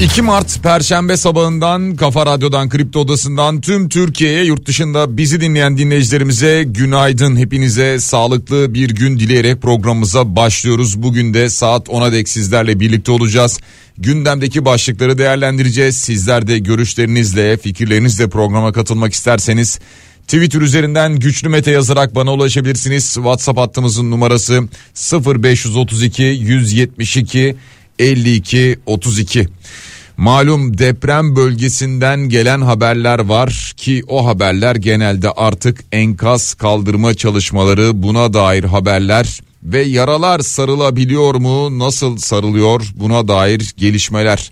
2 Mart Perşembe sabahından Kafa Radyo'dan Kripto Odası'ndan tüm Türkiye'ye yurt dışında bizi dinleyen dinleyicilerimize günaydın. Hepinize sağlıklı bir gün dileyerek programımıza başlıyoruz. Bugün de saat 10'a dek sizlerle birlikte olacağız. Gündemdeki başlıkları değerlendireceğiz. Sizler de görüşlerinizle, fikirlerinizle programa katılmak isterseniz Twitter üzerinden güçlü mete yazarak bana ulaşabilirsiniz. WhatsApp hattımızın numarası 0532 172 52 32. Malum deprem bölgesinden gelen haberler var ki o haberler genelde artık enkaz kaldırma çalışmaları buna dair haberler ve yaralar sarılabiliyor mu nasıl sarılıyor buna dair gelişmeler.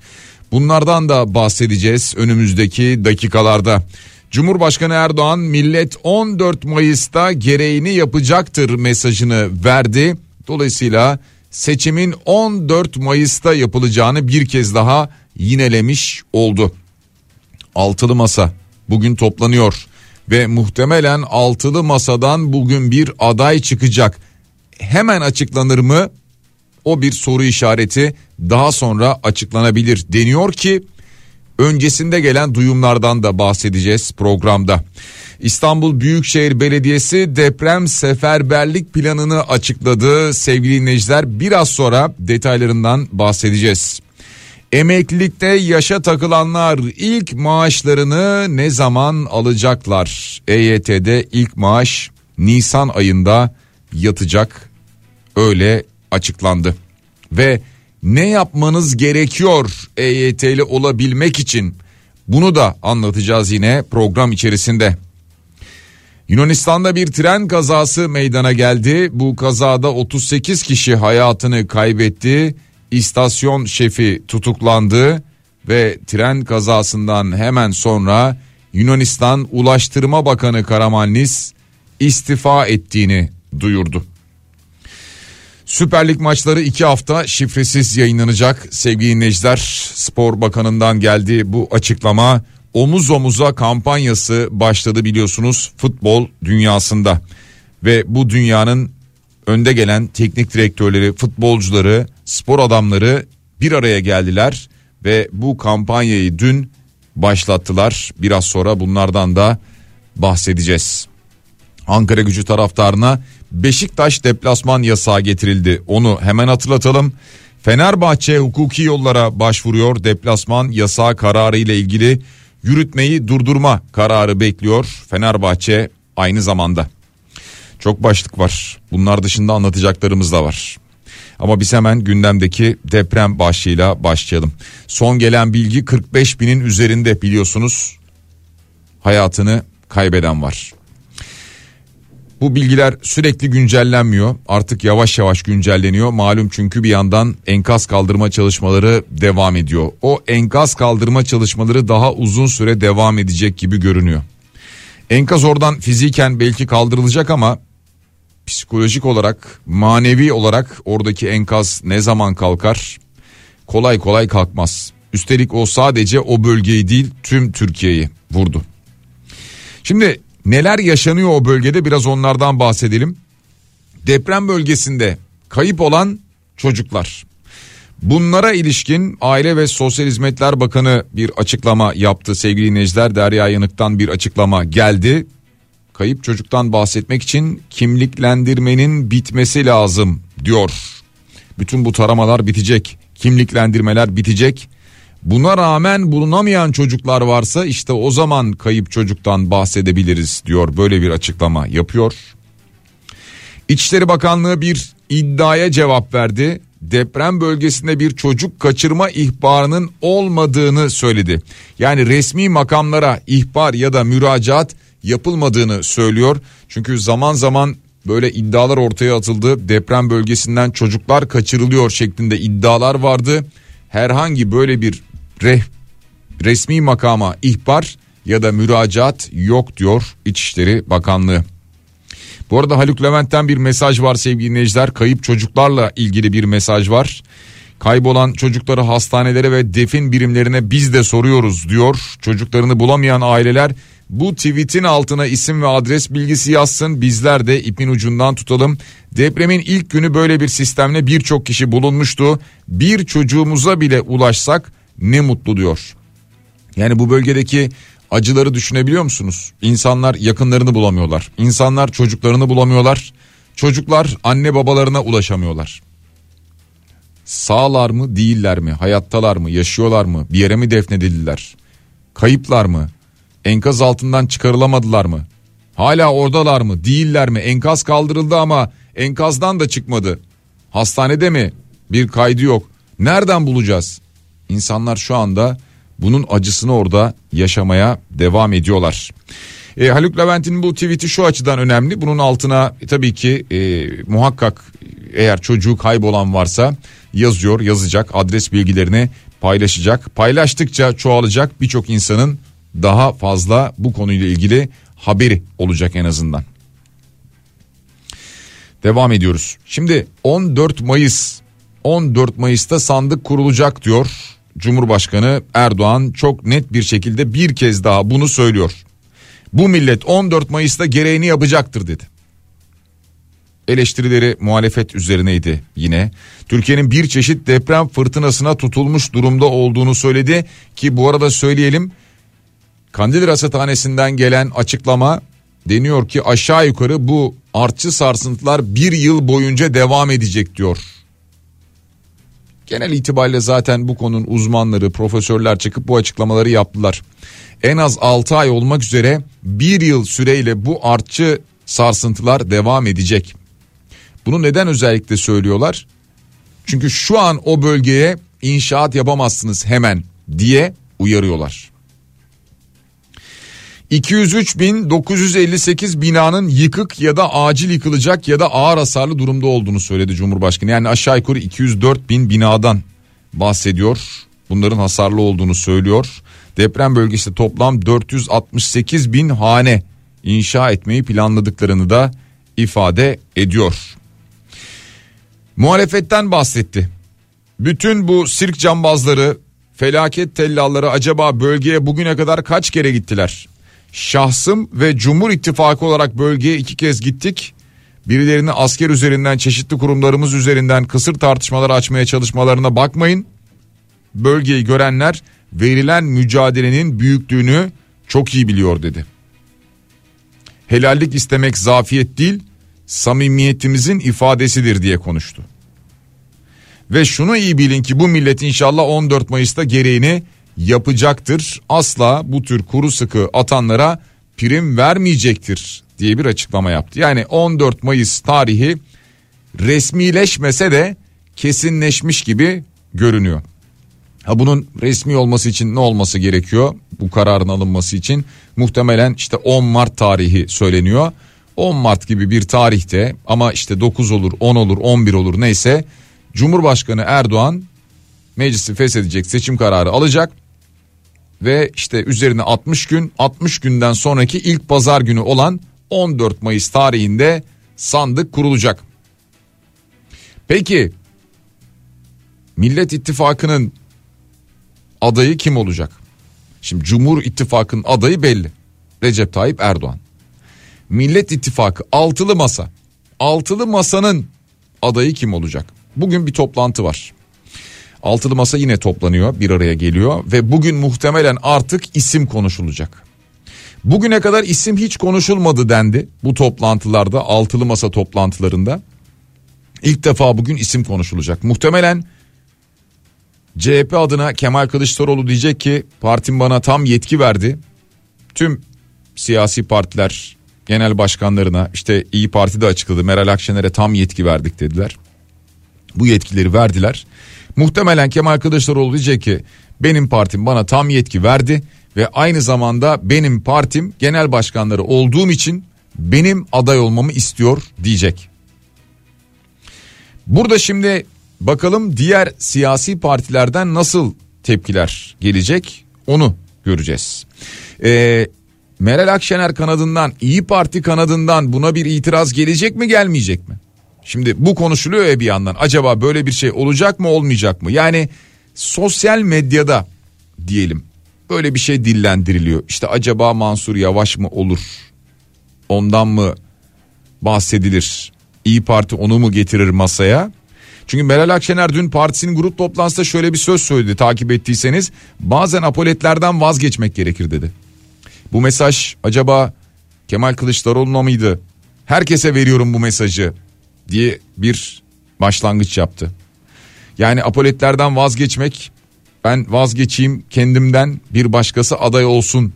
Bunlardan da bahsedeceğiz önümüzdeki dakikalarda. Cumhurbaşkanı Erdoğan millet 14 Mayıs'ta gereğini yapacaktır mesajını verdi. Dolayısıyla seçimin 14 Mayıs'ta yapılacağını bir kez daha yinelemiş oldu. Altılı masa bugün toplanıyor ve muhtemelen altılı masadan bugün bir aday çıkacak. Hemen açıklanır mı? O bir soru işareti daha sonra açıklanabilir deniyor ki öncesinde gelen duyumlardan da bahsedeceğiz programda. İstanbul Büyükşehir Belediyesi deprem seferberlik planını açıkladı. Sevgili dinleyiciler biraz sonra detaylarından bahsedeceğiz. Emeklilikte yaşa takılanlar ilk maaşlarını ne zaman alacaklar? EYT'de ilk maaş Nisan ayında yatacak. Öyle açıklandı. Ve ne yapmanız gerekiyor EYT'li olabilmek için? Bunu da anlatacağız yine program içerisinde. Yunanistan'da bir tren kazası meydana geldi. Bu kazada 38 kişi hayatını kaybetti. İstasyon şefi tutuklandı ve tren kazasından hemen sonra Yunanistan Ulaştırma Bakanı Karamanlis istifa ettiğini duyurdu. Süper Lig maçları iki hafta şifresiz yayınlanacak sevgili dinleyiciler. Spor Bakanı'ndan geldi bu açıklama omuz omuza kampanyası başladı biliyorsunuz futbol dünyasında. Ve bu dünyanın önde gelen teknik direktörleri, futbolcuları, spor adamları bir araya geldiler ve bu kampanyayı dün başlattılar. Biraz sonra bunlardan da bahsedeceğiz. Ankara gücü taraftarına Beşiktaş deplasman yasağı getirildi. Onu hemen hatırlatalım. Fenerbahçe hukuki yollara başvuruyor. Deplasman yasağı kararı ile ilgili yürütmeyi durdurma kararı bekliyor Fenerbahçe aynı zamanda. Çok başlık var. Bunlar dışında anlatacaklarımız da var. Ama biz hemen gündemdeki deprem başlığıyla başlayalım. Son gelen bilgi 45 binin üzerinde biliyorsunuz hayatını kaybeden var. Bu bilgiler sürekli güncellenmiyor. Artık yavaş yavaş güncelleniyor. Malum çünkü bir yandan enkaz kaldırma çalışmaları devam ediyor. O enkaz kaldırma çalışmaları daha uzun süre devam edecek gibi görünüyor. Enkaz oradan fiziken belki kaldırılacak ama psikolojik olarak, manevi olarak oradaki enkaz ne zaman kalkar? Kolay kolay kalkmaz. Üstelik o sadece o bölgeyi değil tüm Türkiye'yi vurdu. Şimdi Neler yaşanıyor o bölgede biraz onlardan bahsedelim. Deprem bölgesinde kayıp olan çocuklar. Bunlara ilişkin Aile ve Sosyal Hizmetler Bakanı bir açıklama yaptı sevgili dinleyiciler. Derya Yanık'tan bir açıklama geldi. Kayıp çocuktan bahsetmek için kimliklendirmenin bitmesi lazım diyor. Bütün bu taramalar bitecek, kimliklendirmeler bitecek Buna rağmen bulunamayan çocuklar varsa işte o zaman kayıp çocuktan bahsedebiliriz diyor. Böyle bir açıklama yapıyor. İçişleri Bakanlığı bir iddiaya cevap verdi. Deprem bölgesinde bir çocuk kaçırma ihbarının olmadığını söyledi. Yani resmi makamlara ihbar ya da müracaat yapılmadığını söylüyor. Çünkü zaman zaman böyle iddialar ortaya atıldı. Deprem bölgesinden çocuklar kaçırılıyor şeklinde iddialar vardı. Herhangi böyle bir reh resmi makama ihbar ya da müracaat yok diyor İçişleri Bakanlığı. Bu arada Haluk Levent'ten bir mesaj var sevgili dinleyiciler. Kayıp çocuklarla ilgili bir mesaj var. Kaybolan çocukları hastanelere ve defin birimlerine biz de soruyoruz diyor. Çocuklarını bulamayan aileler bu tweetin altına isim ve adres bilgisi yazsın. Bizler de ipin ucundan tutalım. Depremin ilk günü böyle bir sistemle birçok kişi bulunmuştu. Bir çocuğumuza bile ulaşsak ne mutlu diyor. Yani bu bölgedeki acıları düşünebiliyor musunuz? İnsanlar yakınlarını bulamıyorlar. İnsanlar çocuklarını bulamıyorlar. Çocuklar anne babalarına ulaşamıyorlar. Sağlar mı değiller mi? Hayattalar mı? Yaşıyorlar mı? Bir yere mi defnedildiler? Kayıplar mı? Enkaz altından çıkarılamadılar mı? Hala oradalar mı? Değiller mi? Enkaz kaldırıldı ama enkazdan da çıkmadı. Hastanede mi? Bir kaydı yok. Nereden bulacağız? İnsanlar şu anda bunun acısını orada yaşamaya devam ediyorlar. E, Haluk Levent'in bu tweet'i şu açıdan önemli. Bunun altına e, tabii ki e, muhakkak eğer çocuğu kaybolan varsa yazıyor, yazacak, adres bilgilerini paylaşacak. Paylaştıkça çoğalacak birçok insanın daha fazla bu konuyla ilgili haberi olacak en azından. Devam ediyoruz. Şimdi 14 Mayıs 14 Mayıs'ta sandık kurulacak diyor Cumhurbaşkanı Erdoğan çok net bir şekilde bir kez daha bunu söylüyor. Bu millet 14 Mayıs'ta gereğini yapacaktır dedi. Eleştirileri muhalefet üzerineydi yine. Türkiye'nin bir çeşit deprem fırtınasına tutulmuş durumda olduğunu söyledi ki bu arada söyleyelim Kandil Rasathanesi'nden gelen açıklama deniyor ki aşağı yukarı bu artçı sarsıntılar bir yıl boyunca devam edecek diyor. Genel itibariyle zaten bu konunun uzmanları, profesörler çıkıp bu açıklamaları yaptılar. En az 6 ay olmak üzere bir yıl süreyle bu artçı sarsıntılar devam edecek. Bunu neden özellikle söylüyorlar? Çünkü şu an o bölgeye inşaat yapamazsınız hemen diye uyarıyorlar. 203.958 binanın yıkık ya da acil yıkılacak ya da ağır hasarlı durumda olduğunu söyledi Cumhurbaşkanı. Yani aşağı yukarı 204 bin binadan bahsediyor. Bunların hasarlı olduğunu söylüyor. Deprem bölgesinde toplam 468 bin hane inşa etmeyi planladıklarını da ifade ediyor. Muhalefetten bahsetti. Bütün bu sirk cambazları, felaket tellalları acaba bölgeye bugüne kadar kaç kere gittiler? Şahsım ve Cumhur İttifakı olarak bölgeye iki kez gittik. Birilerini asker üzerinden çeşitli kurumlarımız üzerinden kısır tartışmalar açmaya çalışmalarına bakmayın. Bölgeyi görenler verilen mücadelenin büyüklüğünü çok iyi biliyor dedi. Helallik istemek zafiyet değil, samimiyetimizin ifadesidir diye konuştu. Ve şunu iyi bilin ki bu millet inşallah 14 Mayıs'ta gereğini yapacaktır. Asla bu tür kuru sıkı atanlara prim vermeyecektir diye bir açıklama yaptı. Yani 14 Mayıs tarihi resmileşmese de kesinleşmiş gibi görünüyor. Ha bunun resmi olması için ne olması gerekiyor? Bu kararın alınması için muhtemelen işte 10 Mart tarihi söyleniyor. 10 Mart gibi bir tarihte ama işte 9 olur, 10 olur, 11 olur neyse Cumhurbaşkanı Erdoğan meclisi feshedecek seçim kararı alacak ve işte üzerine 60 gün 60 günden sonraki ilk pazar günü olan 14 Mayıs tarihinde sandık kurulacak. Peki Millet İttifakı'nın adayı kim olacak? Şimdi Cumhur İttifakı'nın adayı belli. Recep Tayyip Erdoğan. Millet İttifakı altılı masa. Altılı masanın adayı kim olacak? Bugün bir toplantı var. Altılı masa yine toplanıyor bir araya geliyor ve bugün muhtemelen artık isim konuşulacak. Bugüne kadar isim hiç konuşulmadı dendi bu toplantılarda altılı masa toplantılarında. İlk defa bugün isim konuşulacak. Muhtemelen CHP adına Kemal Kılıçdaroğlu diyecek ki partim bana tam yetki verdi. Tüm siyasi partiler genel başkanlarına işte İyi Parti de açıkladı Meral Akşener'e tam yetki verdik dediler. Bu yetkileri verdiler. Muhtemelen Kemal Kılıçdaroğlu diyecek ki benim partim bana tam yetki verdi ve aynı zamanda benim partim genel başkanları olduğum için benim aday olmamı istiyor diyecek. Burada şimdi bakalım diğer siyasi partilerden nasıl tepkiler gelecek Onu göreceğiz. Ee, Meral Akşener kanadından İyi Parti kanadından buna bir itiraz gelecek mi gelmeyecek mi? Şimdi bu konuşuluyor ya bir yandan acaba böyle bir şey olacak mı olmayacak mı? Yani sosyal medyada diyelim böyle bir şey dillendiriliyor. İşte acaba Mansur Yavaş mı olur? Ondan mı bahsedilir? İyi Parti onu mu getirir masaya? Çünkü Meral Akşener dün partisinin grup toplantısında şöyle bir söz söyledi takip ettiyseniz. Bazen apoletlerden vazgeçmek gerekir dedi. Bu mesaj acaba Kemal Kılıçdaroğlu'na mıydı? Herkese veriyorum bu mesajı diye bir başlangıç yaptı. Yani apoletlerden vazgeçmek ben vazgeçeyim kendimden bir başkası aday olsun.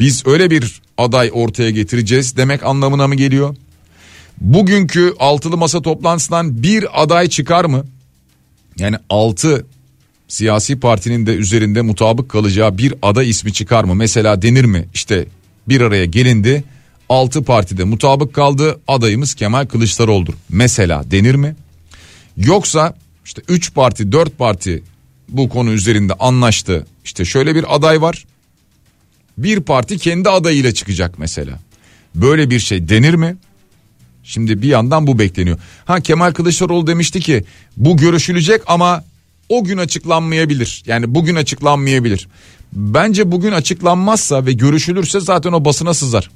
Biz öyle bir aday ortaya getireceğiz demek anlamına mı geliyor? Bugünkü altılı masa toplantısından bir aday çıkar mı? Yani altı siyasi partinin de üzerinde mutabık kalacağı bir aday ismi çıkar mı? Mesela denir mi? İşte bir araya gelindi. Altı partide mutabık kaldı. Adayımız Kemal Kılıçdaroğlu'dur. Mesela denir mi? Yoksa işte üç parti dört parti bu konu üzerinde anlaştı. İşte şöyle bir aday var. Bir parti kendi adayıyla çıkacak mesela. Böyle bir şey denir mi? Şimdi bir yandan bu bekleniyor. Ha Kemal Kılıçdaroğlu demişti ki bu görüşülecek ama o gün açıklanmayabilir. Yani bugün açıklanmayabilir. Bence bugün açıklanmazsa ve görüşülürse zaten o basına sızar.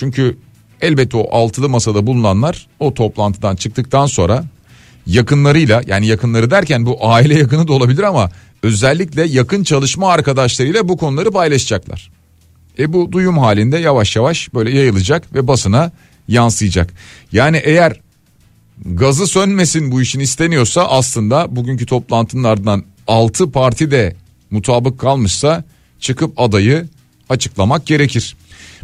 Çünkü elbette o altılı masada bulunanlar o toplantıdan çıktıktan sonra yakınlarıyla yani yakınları derken bu aile yakını da olabilir ama özellikle yakın çalışma arkadaşlarıyla bu konuları paylaşacaklar. E bu duyum halinde yavaş yavaş böyle yayılacak ve basına yansıyacak. Yani eğer gazı sönmesin bu işin isteniyorsa aslında bugünkü toplantının ardından 6 parti de mutabık kalmışsa çıkıp adayı açıklamak gerekir.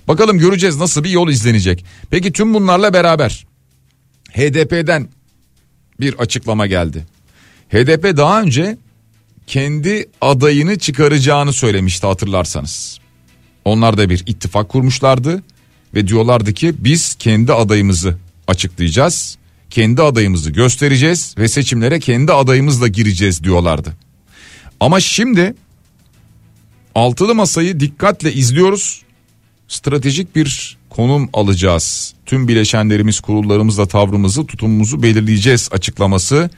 Bakalım göreceğiz nasıl bir yol izlenecek. Peki tüm bunlarla beraber HDP'den bir açıklama geldi. HDP daha önce kendi adayını çıkaracağını söylemişti hatırlarsanız. Onlar da bir ittifak kurmuşlardı ve diyorlardı ki biz kendi adayımızı açıklayacağız. Kendi adayımızı göstereceğiz ve seçimlere kendi adayımızla gireceğiz diyorlardı. Ama şimdi altılı masayı dikkatle izliyoruz. Stratejik bir konum alacağız. Tüm bileşenlerimiz kurullarımızla tavrımızı tutumumuzu belirleyeceğiz açıklaması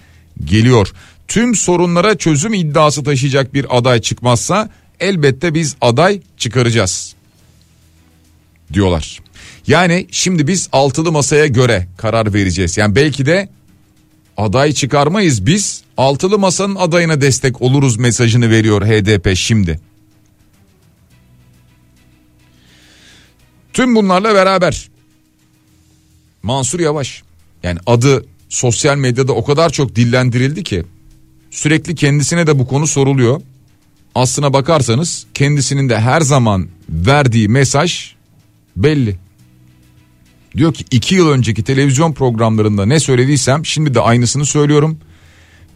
geliyor. Tüm sorunlara çözüm iddiası taşıyacak bir aday çıkmazsa elbette biz aday çıkaracağız diyorlar. Yani şimdi biz altılı masaya göre karar vereceğiz. Yani belki de aday çıkarmayız biz altılı masanın adayına destek oluruz mesajını veriyor HDP şimdi. Tüm bunlarla beraber Mansur Yavaş yani adı sosyal medyada o kadar çok dillendirildi ki sürekli kendisine de bu konu soruluyor. Aslına bakarsanız kendisinin de her zaman verdiği mesaj belli. Diyor ki iki yıl önceki televizyon programlarında ne söylediysem şimdi de aynısını söylüyorum.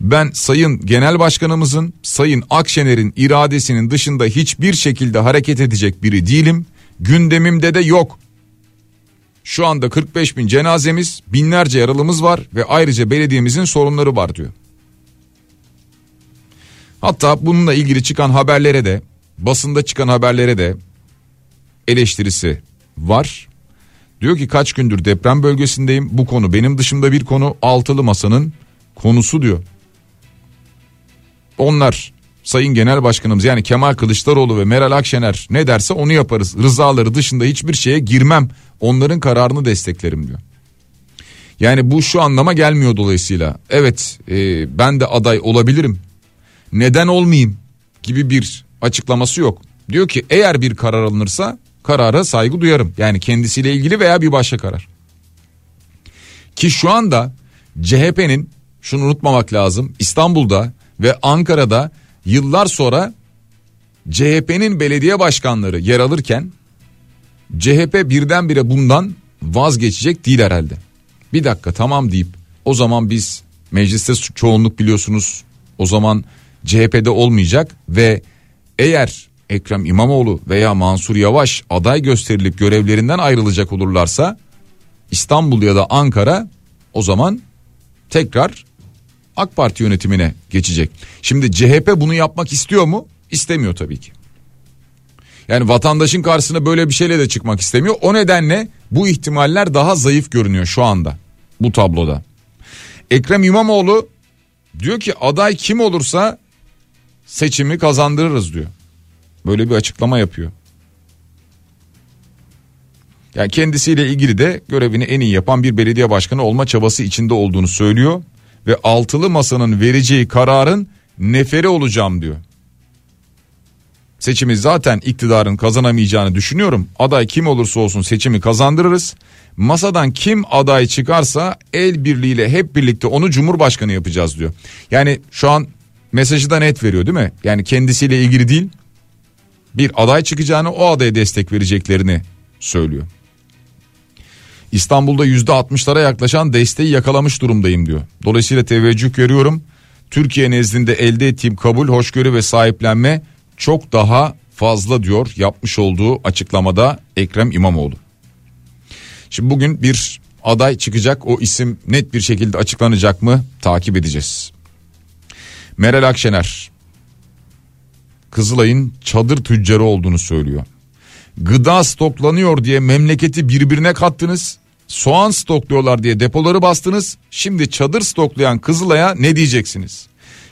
Ben Sayın Genel Başkanımızın Sayın Akşener'in iradesinin dışında hiçbir şekilde hareket edecek biri değilim. Gündemimde de yok. Şu anda 45 bin cenazemiz binlerce yaralımız var ve ayrıca belediyemizin sorunları var diyor. Hatta bununla ilgili çıkan haberlere de basında çıkan haberlere de eleştirisi var. Diyor ki kaç gündür deprem bölgesindeyim bu konu benim dışımda bir konu altılı masanın konusu diyor. Onlar Sayın Genel Başkanımız yani Kemal Kılıçdaroğlu ve Meral Akşener ne derse onu yaparız. Rızaları dışında hiçbir şeye girmem. Onların kararını desteklerim diyor. Yani bu şu anlama gelmiyor dolayısıyla. Evet e, ben de aday olabilirim. Neden olmayayım gibi bir açıklaması yok. Diyor ki eğer bir karar alınırsa karara saygı duyarım. Yani kendisiyle ilgili veya bir başka karar. Ki şu anda CHP'nin şunu unutmamak lazım İstanbul'da ve Ankara'da yıllar sonra CHP'nin belediye başkanları yer alırken CHP birdenbire bundan vazgeçecek değil herhalde. Bir dakika tamam deyip o zaman biz mecliste çoğunluk biliyorsunuz o zaman CHP'de olmayacak ve eğer Ekrem İmamoğlu veya Mansur Yavaş aday gösterilip görevlerinden ayrılacak olurlarsa İstanbul ya da Ankara o zaman tekrar AK Parti yönetimine geçecek. Şimdi CHP bunu yapmak istiyor mu? İstemiyor tabii ki. Yani vatandaşın karşısına böyle bir şeyle de çıkmak istemiyor. O nedenle bu ihtimaller daha zayıf görünüyor şu anda bu tabloda. Ekrem İmamoğlu diyor ki aday kim olursa seçimi kazandırırız diyor. Böyle bir açıklama yapıyor. Yani kendisiyle ilgili de görevini en iyi yapan bir belediye başkanı olma çabası içinde olduğunu söylüyor ve altılı masanın vereceği kararın neferi olacağım diyor. Seçimi zaten iktidarın kazanamayacağını düşünüyorum. Aday kim olursa olsun seçimi kazandırırız. Masadan kim aday çıkarsa el birliğiyle hep birlikte onu cumhurbaşkanı yapacağız diyor. Yani şu an mesajı da net veriyor değil mi? Yani kendisiyle ilgili değil bir aday çıkacağını o adaya destek vereceklerini söylüyor. İstanbul'da yüzde altmışlara yaklaşan desteği yakalamış durumdayım diyor. Dolayısıyla teveccüh görüyorum. Türkiye nezdinde elde ettiğim kabul, hoşgörü ve sahiplenme çok daha fazla diyor yapmış olduğu açıklamada Ekrem İmamoğlu. Şimdi bugün bir aday çıkacak o isim net bir şekilde açıklanacak mı takip edeceğiz. Meral Akşener Kızılay'ın çadır tüccarı olduğunu söylüyor. Gıda stoklanıyor diye memleketi birbirine kattınız. Soğan stokluyorlar diye depoları bastınız. Şimdi çadır stoklayan Kızılay'a ne diyeceksiniz?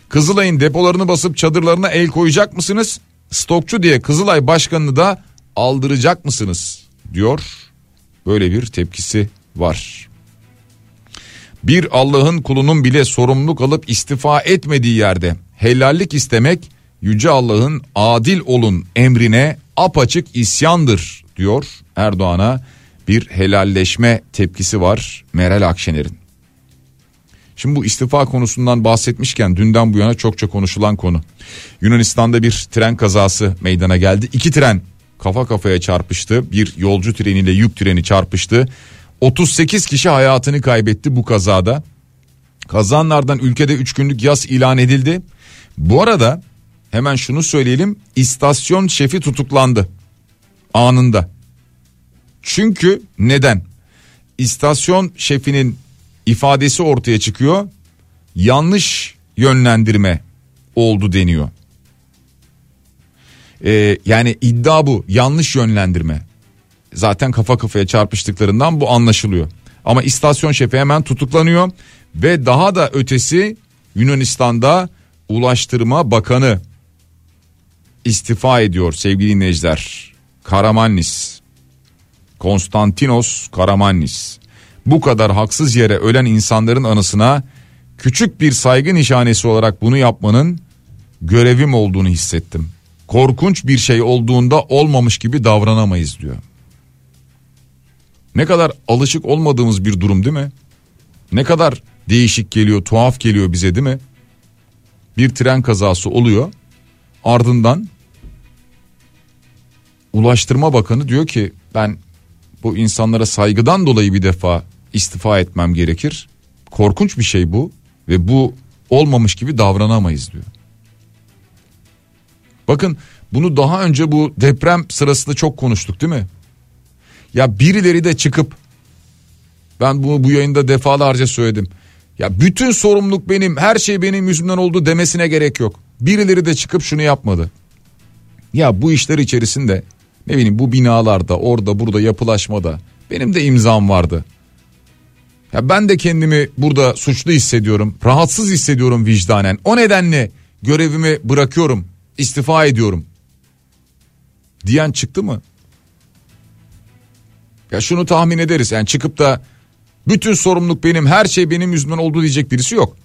Kızılay'ın depolarını basıp çadırlarına el koyacak mısınız? Stokçu diye Kızılay başkanını da aldıracak mısınız? diyor. Böyle bir tepkisi var. Bir Allah'ın kulunun bile sorumluluk alıp istifa etmediği yerde helallik istemek yüce Allah'ın adil olun emrine apaçık isyandır diyor Erdoğan'a bir helalleşme tepkisi var Meral Akşener'in. Şimdi bu istifa konusundan bahsetmişken dünden bu yana çokça konuşulan konu. Yunanistan'da bir tren kazası meydana geldi. İki tren kafa kafaya çarpıştı. Bir yolcu treniyle yük treni çarpıştı. 38 kişi hayatını kaybetti bu kazada. Kazanlardan ülkede 3 günlük yaz ilan edildi. Bu arada hemen şunu söyleyelim istasyon şefi tutuklandı anında. Çünkü neden? İstasyon şefinin ifadesi ortaya çıkıyor. Yanlış yönlendirme oldu deniyor. Ee, yani iddia bu yanlış yönlendirme. Zaten kafa kafaya çarpıştıklarından bu anlaşılıyor. Ama istasyon şefi hemen tutuklanıyor ve daha da ötesi Yunanistan'da Ulaştırma Bakanı istifa ediyor sevgili dinleyiciler. Karamanlis. Konstantinos Karamanlis. Bu kadar haksız yere ölen insanların anısına küçük bir saygı nişanesi olarak bunu yapmanın görevim olduğunu hissettim. Korkunç bir şey olduğunda olmamış gibi davranamayız diyor. Ne kadar alışık olmadığımız bir durum değil mi? Ne kadar değişik geliyor, tuhaf geliyor bize değil mi? Bir tren kazası oluyor. Ardından Ulaştırma Bakanı diyor ki ben bu insanlara saygıdan dolayı bir defa istifa etmem gerekir. Korkunç bir şey bu ve bu olmamış gibi davranamayız diyor. Bakın bunu daha önce bu deprem sırasında çok konuştuk değil mi? Ya birileri de çıkıp ben bunu bu yayında defalarca söyledim. Ya bütün sorumluluk benim, her şey benim yüzümden oldu demesine gerek yok. Birileri de çıkıp şunu yapmadı. Ya bu işler içerisinde ne bileyim bu binalarda, orada, burada yapılaşmada benim de imzam vardı. Ya ben de kendimi burada suçlu hissediyorum, rahatsız hissediyorum vicdanen. O nedenle görevimi bırakıyorum, istifa ediyorum. Diyen çıktı mı? Ya şunu tahmin ederiz yani çıkıp da bütün sorumluluk benim her şey benim yüzümden oldu diyecek birisi yok.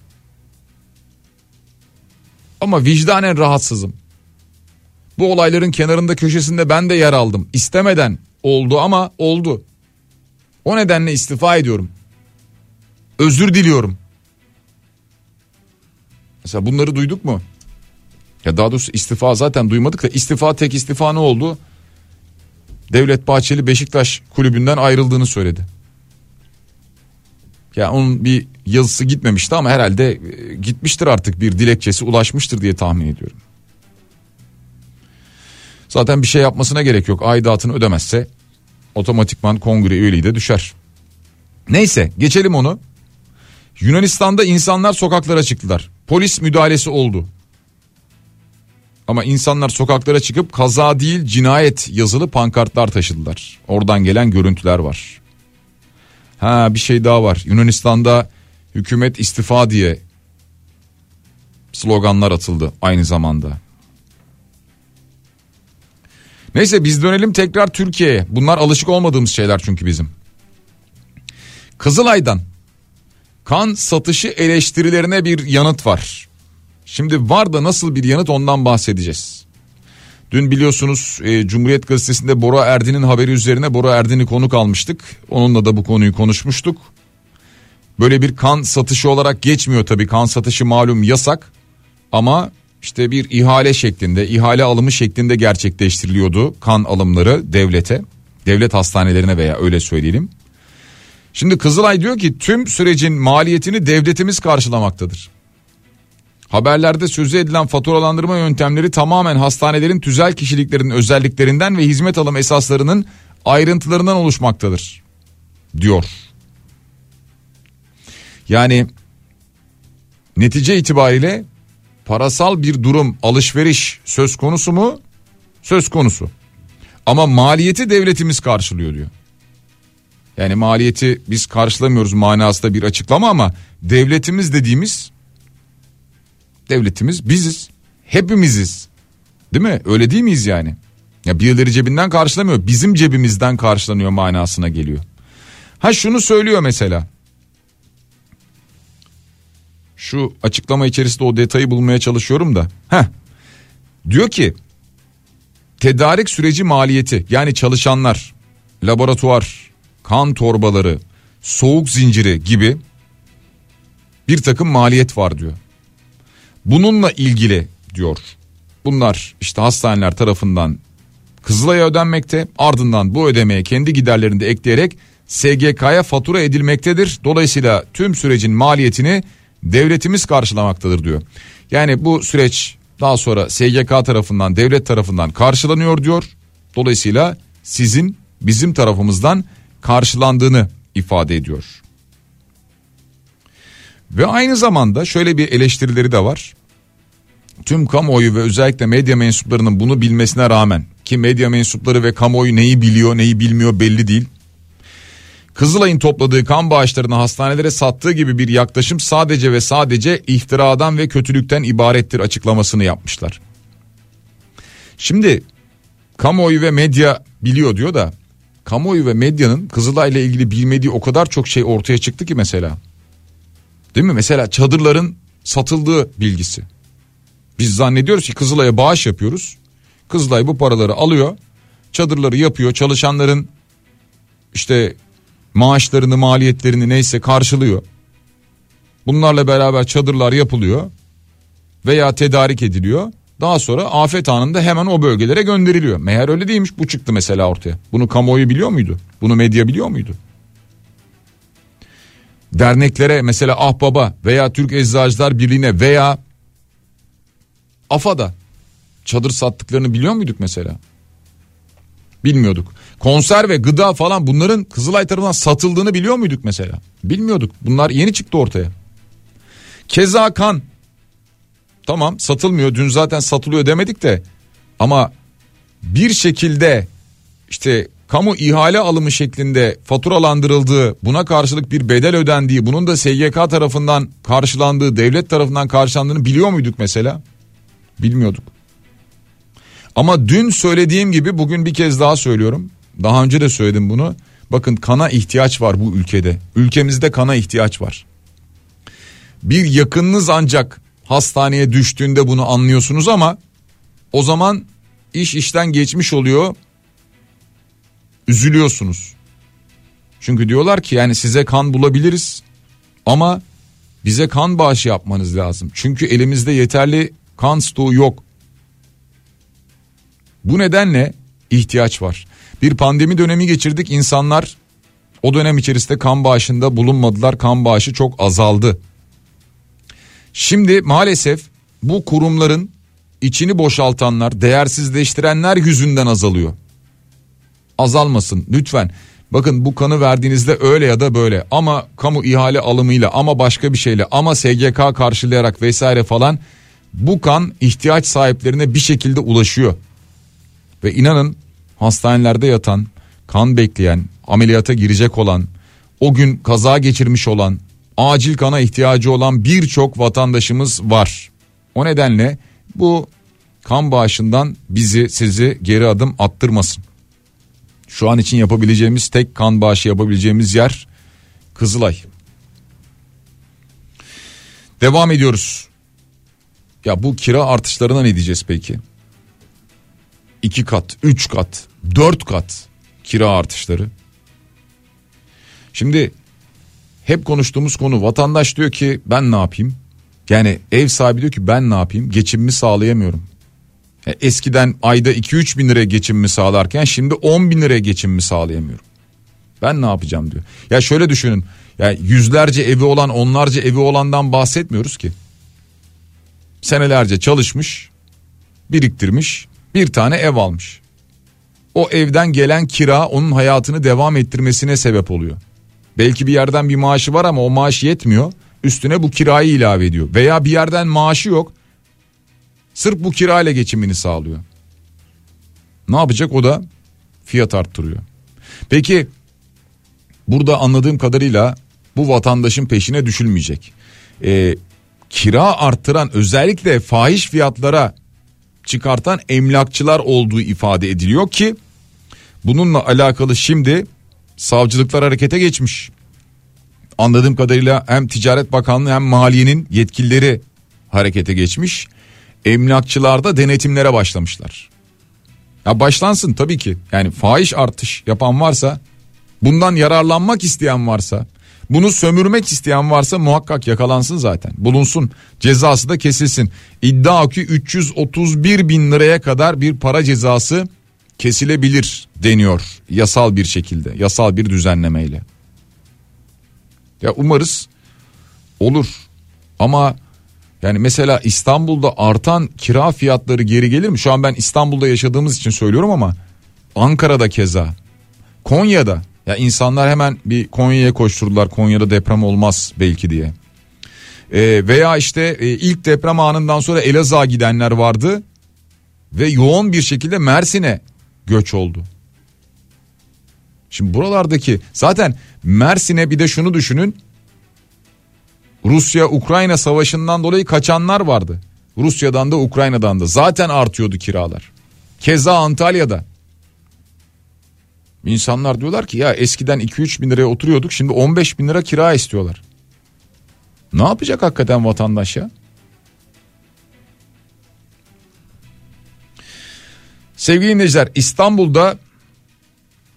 Ama vicdanen rahatsızım. Bu olayların kenarında köşesinde ben de yer aldım. İstemeden oldu ama oldu. O nedenle istifa ediyorum. Özür diliyorum. Mesela bunları duyduk mu? Ya daha doğrusu istifa zaten duymadık da istifa tek istifa ne oldu? Devlet Bahçeli Beşiktaş kulübünden ayrıldığını söyledi. Ya onun bir yazısı gitmemişti ama herhalde e, gitmiştir artık bir dilekçesi ulaşmıştır diye tahmin ediyorum. Zaten bir şey yapmasına gerek yok. Aidatını ödemezse otomatikman kongre üyeliği de düşer. Neyse geçelim onu. Yunanistan'da insanlar sokaklara çıktılar. Polis müdahalesi oldu. Ama insanlar sokaklara çıkıp kaza değil cinayet yazılı pankartlar taşıdılar. Oradan gelen görüntüler var. Ha bir şey daha var. Yunanistan'da hükümet istifa diye sloganlar atıldı aynı zamanda. Neyse biz dönelim tekrar Türkiye'ye. Bunlar alışık olmadığımız şeyler çünkü bizim. Kızılay'dan kan satışı eleştirilerine bir yanıt var. Şimdi var da nasıl bir yanıt ondan bahsedeceğiz. Dün biliyorsunuz e, Cumhuriyet Gazetesi'nde Bora Erdin'in haberi üzerine Bora Erdin'i konuk almıştık. Onunla da bu konuyu konuşmuştuk. Böyle bir kan satışı olarak geçmiyor tabii kan satışı malum yasak. Ama işte bir ihale şeklinde ihale alımı şeklinde gerçekleştiriliyordu kan alımları devlete. Devlet hastanelerine veya öyle söyleyelim. Şimdi Kızılay diyor ki tüm sürecin maliyetini devletimiz karşılamaktadır. Haberlerde sözü edilen faturalandırma yöntemleri tamamen hastanelerin tüzel kişiliklerinin özelliklerinden ve hizmet alım esaslarının ayrıntılarından oluşmaktadır diyor. Yani netice itibariyle parasal bir durum alışveriş söz konusu mu? Söz konusu. Ama maliyeti devletimiz karşılıyor diyor. Yani maliyeti biz karşılamıyoruz manasında bir açıklama ama devletimiz dediğimiz devletimiz biziz. Hepimiziz. Değil mi? Öyle değil miyiz yani? Ya birileri cebinden karşılamıyor. Bizim cebimizden karşılanıyor manasına geliyor. Ha şunu söylüyor mesela. Şu açıklama içerisinde o detayı bulmaya çalışıyorum da. Heh. Diyor ki tedarik süreci maliyeti yani çalışanlar, laboratuvar, kan torbaları, soğuk zinciri gibi bir takım maliyet var diyor. Bununla ilgili diyor. Bunlar işte hastaneler tarafından Kızılay'a ödenmekte ardından bu ödemeye kendi giderlerini de ekleyerek SGK'ya fatura edilmektedir. Dolayısıyla tüm sürecin maliyetini devletimiz karşılamaktadır diyor. Yani bu süreç daha sonra SGK tarafından devlet tarafından karşılanıyor diyor. Dolayısıyla sizin bizim tarafımızdan karşılandığını ifade ediyor. Ve aynı zamanda şöyle bir eleştirileri de var. Tüm kamuoyu ve özellikle medya mensuplarının bunu bilmesine rağmen ki medya mensupları ve kamuoyu neyi biliyor neyi bilmiyor belli değil. Kızılay'ın topladığı kan bağışlarını hastanelere sattığı gibi bir yaklaşım sadece ve sadece iftiradan ve kötülükten ibarettir açıklamasını yapmışlar. Şimdi kamuoyu ve medya biliyor diyor da kamuoyu ve medyanın Kızılay'la ilgili bilmediği o kadar çok şey ortaya çıktı ki mesela. Değil mi? Mesela çadırların satıldığı bilgisi. Biz zannediyoruz ki Kızılay'a bağış yapıyoruz. Kızılay bu paraları alıyor. Çadırları yapıyor. Çalışanların işte maaşlarını maliyetlerini neyse karşılıyor. Bunlarla beraber çadırlar yapılıyor veya tedarik ediliyor. Daha sonra afet anında hemen o bölgelere gönderiliyor. Meğer öyle değilmiş bu çıktı mesela ortaya. Bunu kamuoyu biliyor muydu? Bunu medya biliyor muydu? Derneklere mesela Ahbaba veya Türk Eczacılar Birliği'ne veya AFA'da çadır sattıklarını biliyor muyduk mesela? Bilmiyorduk. Konserve, gıda falan bunların Kızılay tarafından satıldığını biliyor muyduk mesela? Bilmiyorduk. Bunlar yeni çıktı ortaya. Keza kan. Tamam satılmıyor. Dün zaten satılıyor demedik de. Ama bir şekilde işte kamu ihale alımı şeklinde faturalandırıldığı, buna karşılık bir bedel ödendiği, bunun da SGK tarafından karşılandığı, devlet tarafından karşılandığını biliyor muyduk mesela? Bilmiyorduk. Ama dün söylediğim gibi bugün bir kez daha söylüyorum. Daha önce de söyledim bunu. Bakın kana ihtiyaç var bu ülkede. Ülkemizde kana ihtiyaç var. Bir yakınınız ancak hastaneye düştüğünde bunu anlıyorsunuz ama o zaman iş işten geçmiş oluyor. Üzülüyorsunuz. Çünkü diyorlar ki yani size kan bulabiliriz ama bize kan bağışı yapmanız lazım. Çünkü elimizde yeterli kan stoğu yok. Bu nedenle ihtiyaç var. Bir pandemi dönemi geçirdik insanlar o dönem içerisinde kan bağışında bulunmadılar kan bağışı çok azaldı. Şimdi maalesef bu kurumların içini boşaltanlar değersizleştirenler yüzünden azalıyor. Azalmasın lütfen. Bakın bu kanı verdiğinizde öyle ya da böyle ama kamu ihale alımıyla ama başka bir şeyle ama SGK karşılayarak vesaire falan Bu kan ihtiyaç sahiplerine bir şekilde ulaşıyor. Ve inanın hastanelerde yatan, kan bekleyen, ameliyata girecek olan, o gün kaza geçirmiş olan, acil kana ihtiyacı olan birçok vatandaşımız var. O nedenle bu kan bağışından bizi sizi geri adım attırmasın. Şu an için yapabileceğimiz tek kan bağışı yapabileceğimiz yer Kızılay. Devam ediyoruz. Ya bu kira artışlarına ne diyeceğiz peki? İki kat, üç kat, dört kat kira artışları. Şimdi hep konuştuğumuz konu vatandaş diyor ki ben ne yapayım? Yani ev sahibi diyor ki ben ne yapayım? Geçimimi sağlayamıyorum. E, eskiden ayda 2-3 bin liraya geçimimi sağlarken şimdi 10 bin liraya geçimimi sağlayamıyorum. Ben ne yapacağım diyor. Ya şöyle düşünün. Ya yüzlerce evi olan onlarca evi olandan bahsetmiyoruz ki. Senelerce çalışmış, biriktirmiş, bir tane ev almış. O evden gelen kira onun hayatını devam ettirmesine sebep oluyor. Belki bir yerden bir maaşı var ama o maaş yetmiyor. Üstüne bu kirayı ilave ediyor. Veya bir yerden maaşı yok. Sırf bu kirayla geçimini sağlıyor. Ne yapacak o da fiyat arttırıyor. Peki burada anladığım kadarıyla bu vatandaşın peşine düşülmeyecek. Ee, kira arttıran özellikle fahiş fiyatlara çıkartan emlakçılar olduğu ifade ediliyor ki bununla alakalı şimdi savcılıklar harekete geçmiş. Anladığım kadarıyla hem Ticaret Bakanlığı hem Maliye'nin yetkilileri harekete geçmiş. Emlakçılarda denetimlere başlamışlar. Ya başlansın tabii ki. Yani fahiş artış yapan varsa, bundan yararlanmak isteyen varsa, bunu sömürmek isteyen varsa muhakkak yakalansın zaten. Bulunsun. Cezası da kesilsin. İddia ki 331 bin liraya kadar bir para cezası kesilebilir deniyor yasal bir şekilde yasal bir düzenlemeyle. Ya umarız olur ama yani mesela İstanbul'da artan kira fiyatları geri gelir mi? Şu an ben İstanbul'da yaşadığımız için söylüyorum ama Ankara'da keza Konya'da ya insanlar hemen bir Konya'ya koşturdular Konya'da deprem olmaz belki diye. Ee, veya işte e, ilk deprem anından sonra Elazığ'a gidenler vardı ve yoğun bir şekilde Mersin'e göç oldu. Şimdi buralardaki zaten Mersin'e bir de şunu düşünün. Rusya-Ukrayna savaşından dolayı kaçanlar vardı. Rusya'dan da Ukrayna'dan da zaten artıyordu kiralar. Keza Antalya'da. İnsanlar diyorlar ki ya eskiden 2-3 bin liraya oturuyorduk şimdi 15 bin lira kira istiyorlar. Ne yapacak hakikaten vatandaş ya? Sevgili dinleyiciler İstanbul'da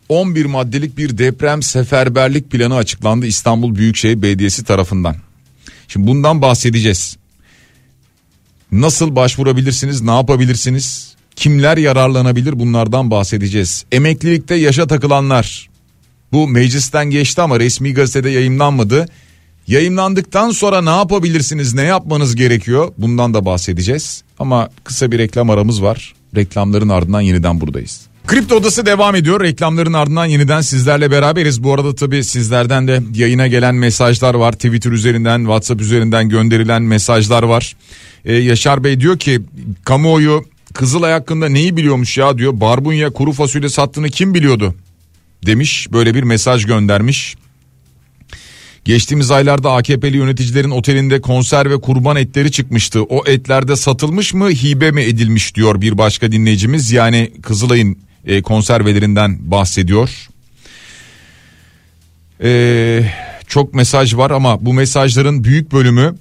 11 maddelik bir deprem seferberlik planı açıklandı İstanbul Büyükşehir Belediyesi tarafından. Şimdi bundan bahsedeceğiz. Nasıl başvurabilirsiniz, ne yapabilirsiniz? Kimler yararlanabilir bunlardan bahsedeceğiz. Emeklilikte yaşa takılanlar. Bu meclisten geçti ama resmi gazetede yayınlanmadı. Yayınlandıktan sonra ne yapabilirsiniz, ne yapmanız gerekiyor? Bundan da bahsedeceğiz. Ama kısa bir reklam aramız var. Reklamların ardından yeniden buradayız. Kripto Odası devam ediyor. Reklamların ardından yeniden sizlerle beraberiz. Bu arada tabii sizlerden de yayına gelen mesajlar var. Twitter üzerinden, WhatsApp üzerinden gönderilen mesajlar var. Ee, Yaşar Bey diyor ki kamuoyu Kızılay hakkında neyi biliyormuş ya diyor. Barbunya kuru fasulye sattığını kim biliyordu? Demiş böyle bir mesaj göndermiş. Geçtiğimiz aylarda AKP'li yöneticilerin otelinde konserve kurban etleri çıkmıştı. O etlerde satılmış mı hibe mi edilmiş diyor bir başka dinleyicimiz. Yani Kızılay'ın e, konservelerinden bahsediyor. E, çok mesaj var ama bu mesajların büyük bölümü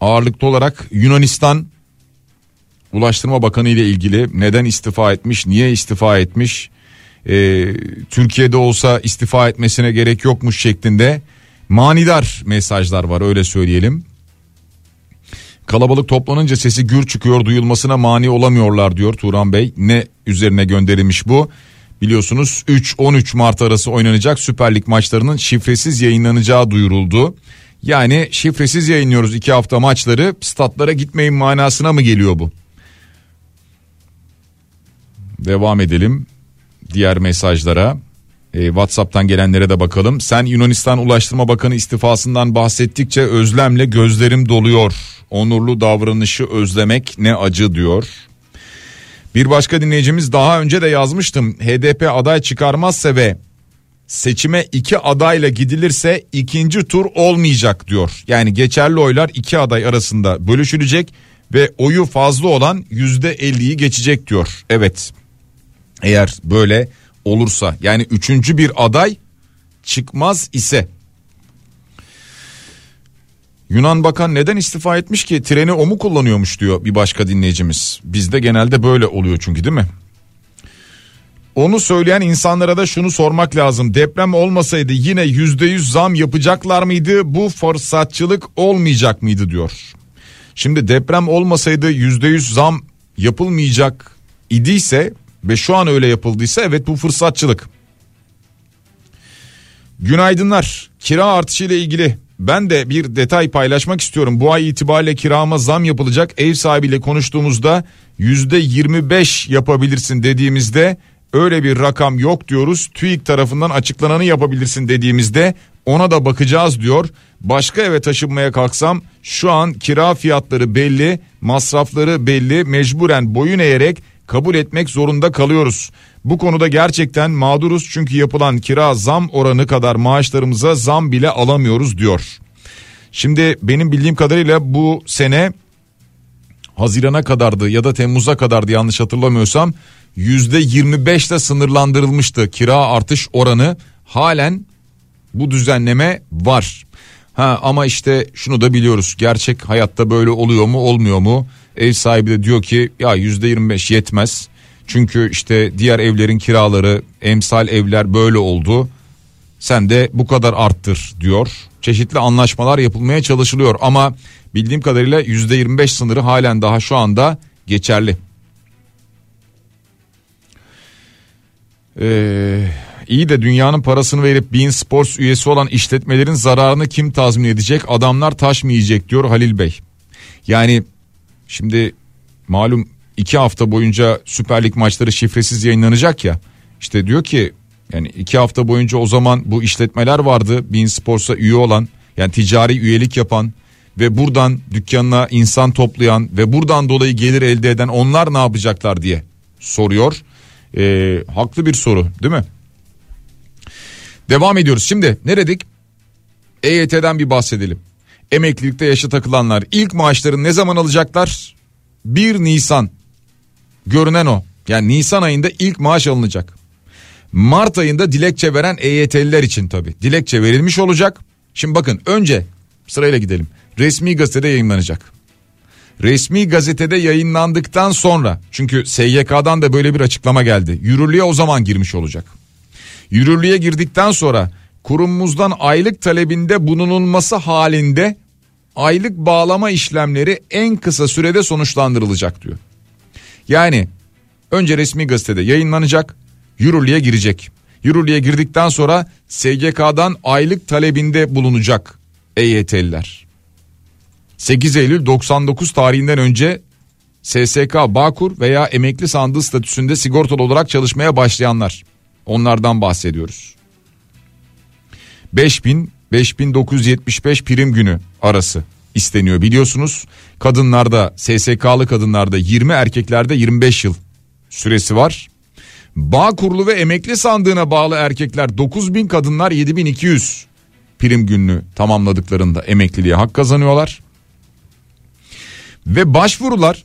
ağırlıklı olarak Yunanistan Ulaştırma Bakanı ile ilgili neden istifa etmiş, niye istifa etmiş, e, Türkiye'de olsa istifa etmesine gerek yokmuş şeklinde manidar mesajlar var öyle söyleyelim. Kalabalık toplanınca sesi gür çıkıyor duyulmasına mani olamıyorlar diyor Turan Bey. Ne üzerine gönderilmiş bu? Biliyorsunuz 3-13 Mart arası oynanacak Süper Lig maçlarının şifresiz yayınlanacağı duyuruldu. Yani şifresiz yayınlıyoruz iki hafta maçları statlara gitmeyin manasına mı geliyor bu? Devam edelim diğer mesajlara. E, WhatsApp'tan gelenlere de bakalım. Sen Yunanistan Ulaştırma Bakanı istifasından bahsettikçe özlemle gözlerim doluyor. onurlu davranışı özlemek ne acı diyor. Bir başka dinleyicimiz daha önce de yazmıştım. HDP aday çıkarmazsa ve seçime iki adayla gidilirse ikinci tur olmayacak diyor. Yani geçerli oylar iki aday arasında bölüşülecek ve oyu fazla olan yüzde elliyi geçecek diyor. Evet eğer böyle olursa yani üçüncü bir aday çıkmaz ise Yunan bakan neden istifa etmiş ki treni o mu kullanıyormuş diyor bir başka dinleyicimiz. Bizde genelde böyle oluyor çünkü değil mi? Onu söyleyen insanlara da şunu sormak lazım. Deprem olmasaydı yine yüzde yüz zam yapacaklar mıydı? Bu fırsatçılık olmayacak mıydı diyor. Şimdi deprem olmasaydı yüzde yüz zam yapılmayacak idiyse ve şu an öyle yapıldıysa evet bu fırsatçılık. Günaydınlar. Kira artışı ile ilgili ben de bir detay paylaşmak istiyorum. Bu ay itibariyle kirama zam yapılacak. Ev sahibiyle konuştuğumuzda yüzde 25 yapabilirsin dediğimizde öyle bir rakam yok diyoruz. TÜİK tarafından açıklananı yapabilirsin dediğimizde ona da bakacağız diyor. Başka eve taşınmaya kalksam şu an kira fiyatları belli, masrafları belli, mecburen boyun eğerek kabul etmek zorunda kalıyoruz. Bu konuda gerçekten mağduruz çünkü yapılan kira zam oranı kadar maaşlarımıza zam bile alamıyoruz diyor. Şimdi benim bildiğim kadarıyla bu sene Haziran'a kadardı ya da Temmuz'a kadardı yanlış hatırlamıyorsam yüzde 25 ile sınırlandırılmıştı kira artış oranı halen bu düzenleme var. Ha ama işte şunu da biliyoruz gerçek hayatta böyle oluyor mu olmuyor mu? Ev sahibi de diyor ki ya yüzde 25 yetmez. Çünkü işte diğer evlerin kiraları emsal evler böyle oldu. Sen de bu kadar arttır diyor. Çeşitli anlaşmalar yapılmaya çalışılıyor ama bildiğim kadarıyla yüzde 25 sınırı halen daha şu anda geçerli. Ee, iyi de dünyanın parasını verip Bein Sports üyesi olan işletmelerin zararını kim tazmin edecek? Adamlar taş mı yiyecek diyor Halil Bey. Yani şimdi malum iki hafta boyunca Süper Lig maçları şifresiz yayınlanacak ya. İşte diyor ki yani iki hafta boyunca o zaman bu işletmeler vardı. Bein Sports'a üye olan yani ticari üyelik yapan ve buradan dükkanına insan toplayan ve buradan dolayı gelir elde eden onlar ne yapacaklar diye soruyor. Ee, haklı bir soru değil mi? Devam ediyoruz. Şimdi ne dedik? EYT'den bir bahsedelim. Emeklilikte yaşa takılanlar ilk maaşlarını ne zaman alacaklar? 1 Nisan. Görünen o. Yani Nisan ayında ilk maaş alınacak. Mart ayında dilekçe veren EYT'liler için tabi. Dilekçe verilmiş olacak. Şimdi bakın önce sırayla gidelim. Resmi gazetede yayınlanacak. Resmi gazetede yayınlandıktan sonra çünkü SYK'dan da böyle bir açıklama geldi. Yürürlüğe o zaman girmiş olacak. Yürürlüğe girdikten sonra kurumumuzdan aylık talebinde bulunulması halinde aylık bağlama işlemleri en kısa sürede sonuçlandırılacak diyor. Yani önce resmi gazetede yayınlanacak, yürürlüğe girecek. Yürürlüğe girdikten sonra SGK'dan aylık talebinde bulunacak EYT'liler. 8 Eylül 99 tarihinden önce SSK Bağkur veya emekli sandığı statüsünde sigortalı olarak çalışmaya başlayanlar. Onlardan bahsediyoruz. 5000 5975 prim günü arası isteniyor biliyorsunuz. Kadınlarda SSK'lı kadınlarda 20 erkeklerde 25 yıl süresi var. Bağ kurulu ve emekli sandığına bağlı erkekler 9000 kadınlar 7200 prim gününü tamamladıklarında emekliliğe hak kazanıyorlar. Ve başvurular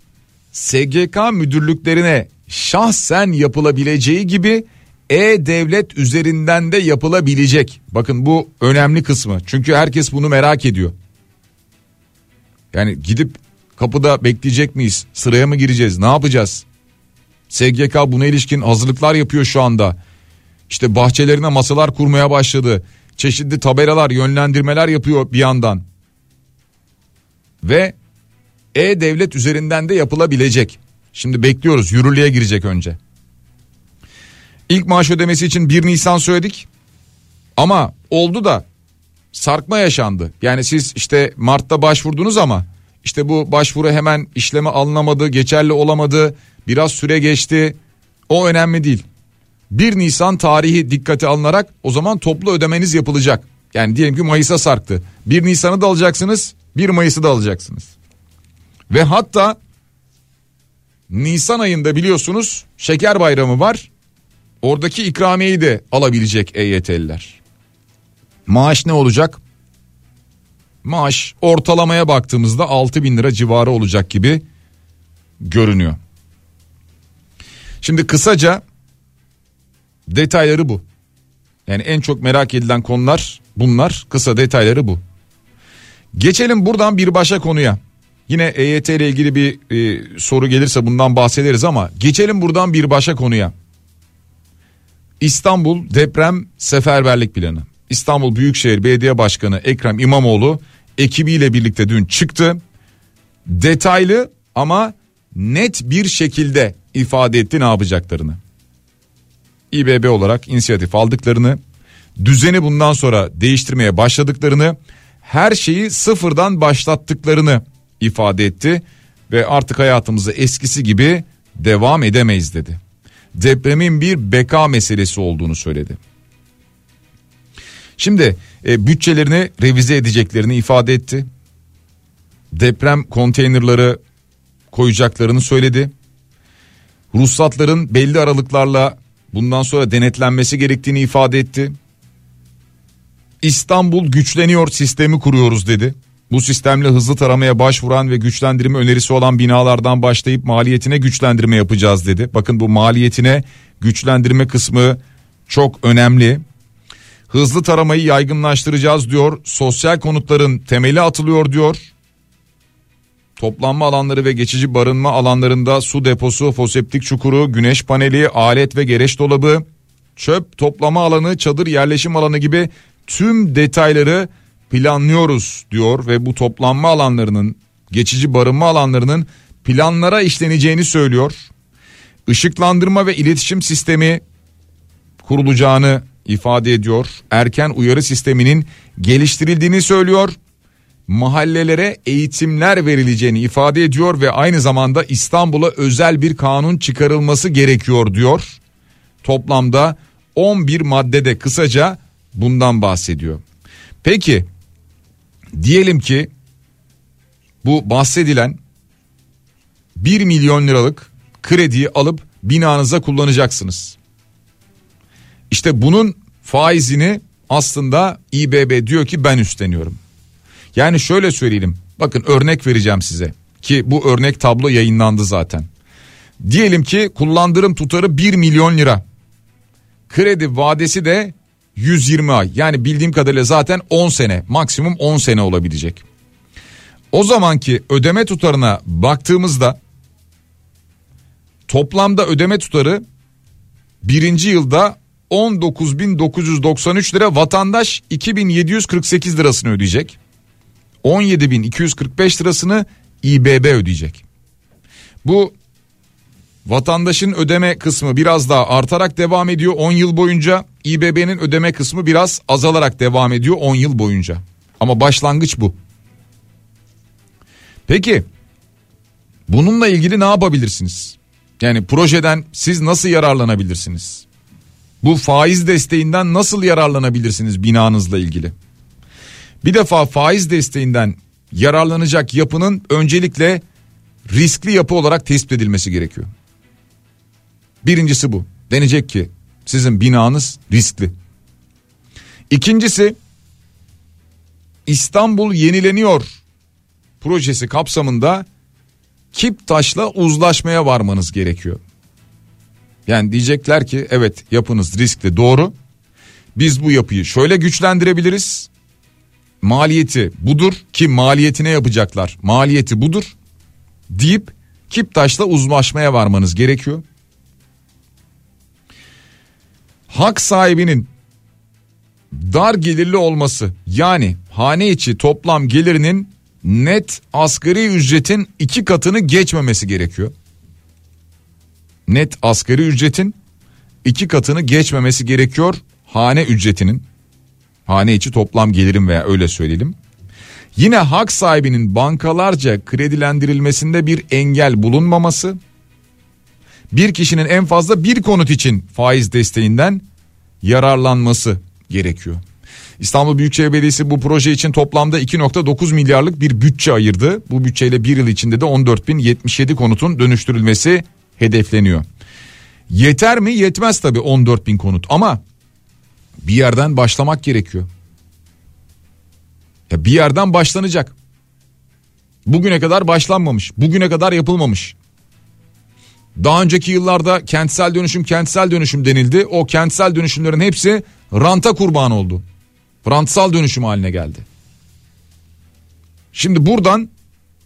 SGK müdürlüklerine şahsen yapılabileceği gibi e-devlet üzerinden de yapılabilecek. Bakın bu önemli kısmı. Çünkü herkes bunu merak ediyor. Yani gidip kapıda bekleyecek miyiz? Sıraya mı gireceğiz? Ne yapacağız? SGK buna ilişkin hazırlıklar yapıyor şu anda. İşte bahçelerine masalar kurmaya başladı. Çeşitli tabelalar, yönlendirmeler yapıyor bir yandan. Ve e-devlet üzerinden de yapılabilecek. Şimdi bekliyoruz yürürlüğe girecek önce. İlk maaş ödemesi için 1 Nisan söyledik. Ama oldu da sarkma yaşandı. Yani siz işte Mart'ta başvurdunuz ama işte bu başvuru hemen işleme alınamadı, geçerli olamadı, biraz süre geçti. O önemli değil. 1 Nisan tarihi dikkate alınarak o zaman toplu ödemeniz yapılacak. Yani diyelim ki Mayıs'a sarktı. 1 Nisan'ı da alacaksınız, 1 Mayıs'ı da alacaksınız. Ve hatta Nisan ayında biliyorsunuz şeker bayramı var. Oradaki ikramiyeyi de alabilecek EYT'liler. Maaş ne olacak? Maaş ortalamaya baktığımızda 6 bin lira civarı olacak gibi görünüyor. Şimdi kısaca detayları bu. Yani en çok merak edilen konular bunlar. Kısa detayları bu. Geçelim buradan bir başka konuya. Yine EYT ile ilgili bir e, soru gelirse bundan bahsederiz ama geçelim buradan bir başka konuya. İstanbul deprem seferberlik planı. İstanbul Büyükşehir Belediye Başkanı Ekrem İmamoğlu ekibiyle birlikte dün çıktı. Detaylı ama net bir şekilde ifade etti ne yapacaklarını. İBB olarak inisiyatif aldıklarını, düzeni bundan sonra değiştirmeye başladıklarını, her şeyi sıfırdan başlattıklarını ifade etti ve artık hayatımızı eskisi gibi devam edemeyiz dedi. Depremin bir beka meselesi olduğunu söyledi. Şimdi e, bütçelerini revize edeceklerini ifade etti. Deprem konteynerları koyacaklarını söyledi. Ruhsatların belli aralıklarla bundan sonra denetlenmesi gerektiğini ifade etti. İstanbul güçleniyor sistemi kuruyoruz dedi. Bu sistemle hızlı taramaya başvuran ve güçlendirme önerisi olan binalardan başlayıp maliyetine güçlendirme yapacağız dedi. Bakın bu maliyetine güçlendirme kısmı çok önemli. Hızlı taramayı yaygınlaştıracağız diyor. Sosyal konutların temeli atılıyor diyor. Toplanma alanları ve geçici barınma alanlarında su deposu, foseptik çukuru, güneş paneli, alet ve gereç dolabı, çöp toplama alanı, çadır yerleşim alanı gibi tüm detayları planlıyoruz diyor ve bu toplanma alanlarının, geçici barınma alanlarının planlara işleneceğini söylüyor. Işıklandırma ve iletişim sistemi kurulacağını ifade ediyor. Erken uyarı sisteminin geliştirildiğini söylüyor. Mahallelere eğitimler verileceğini ifade ediyor ve aynı zamanda İstanbul'a özel bir kanun çıkarılması gerekiyor diyor. Toplamda 11 maddede kısaca bundan bahsediyor. Peki diyelim ki bu bahsedilen 1 milyon liralık krediyi alıp binanıza kullanacaksınız. İşte bunun faizini aslında İBB diyor ki ben üstleniyorum. Yani şöyle söyleyelim. Bakın örnek vereceğim size ki bu örnek tablo yayınlandı zaten. Diyelim ki kullandırım tutarı 1 milyon lira. Kredi vadesi de 120 ay. Yani bildiğim kadarıyla zaten 10 sene, maksimum 10 sene olabilecek. O zamanki ödeme tutarına baktığımızda toplamda ödeme tutarı birinci yılda 19.993 lira vatandaş 2.748 lirasını ödeyecek. 17.245 lirasını İBB ödeyecek. Bu vatandaşın ödeme kısmı biraz daha artarak devam ediyor 10 yıl boyunca. İBB'nin ödeme kısmı biraz azalarak devam ediyor 10 yıl boyunca. Ama başlangıç bu. Peki bununla ilgili ne yapabilirsiniz? Yani projeden siz nasıl yararlanabilirsiniz? Bu faiz desteğinden nasıl yararlanabilirsiniz binanızla ilgili? Bir defa faiz desteğinden yararlanacak yapının öncelikle riskli yapı olarak tespit edilmesi gerekiyor. Birincisi bu. Denecek ki sizin binanız riskli. İkincisi İstanbul yenileniyor projesi kapsamında Kiptaş'la uzlaşmaya varmanız gerekiyor. Yani diyecekler ki evet yapınız riskli doğru. Biz bu yapıyı şöyle güçlendirebiliriz. Maliyeti budur ki maliyetine yapacaklar. Maliyeti budur deyip Kiptaş'la uzlaşmaya varmanız gerekiyor. Hak sahibinin dar gelirli olması yani hane içi toplam gelirinin net asgari ücretin iki katını geçmemesi gerekiyor net asgari ücretin iki katını geçmemesi gerekiyor hane ücretinin. Hane içi toplam gelirim veya öyle söyleyelim. Yine hak sahibinin bankalarca kredilendirilmesinde bir engel bulunmaması. Bir kişinin en fazla bir konut için faiz desteğinden yararlanması gerekiyor. İstanbul Büyükşehir Belediyesi bu proje için toplamda 2.9 milyarlık bir bütçe ayırdı. Bu bütçeyle bir yıl içinde de 14.077 konutun dönüştürülmesi hedefleniyor. Yeter mi? Yetmez tabii 14.000 konut ama bir yerden başlamak gerekiyor. Ya bir yerden başlanacak. Bugüne kadar başlanmamış. Bugüne kadar yapılmamış. Daha önceki yıllarda kentsel dönüşüm kentsel dönüşüm denildi. O kentsel dönüşümlerin hepsi ranta kurban oldu. Rantsal dönüşüm haline geldi. Şimdi buradan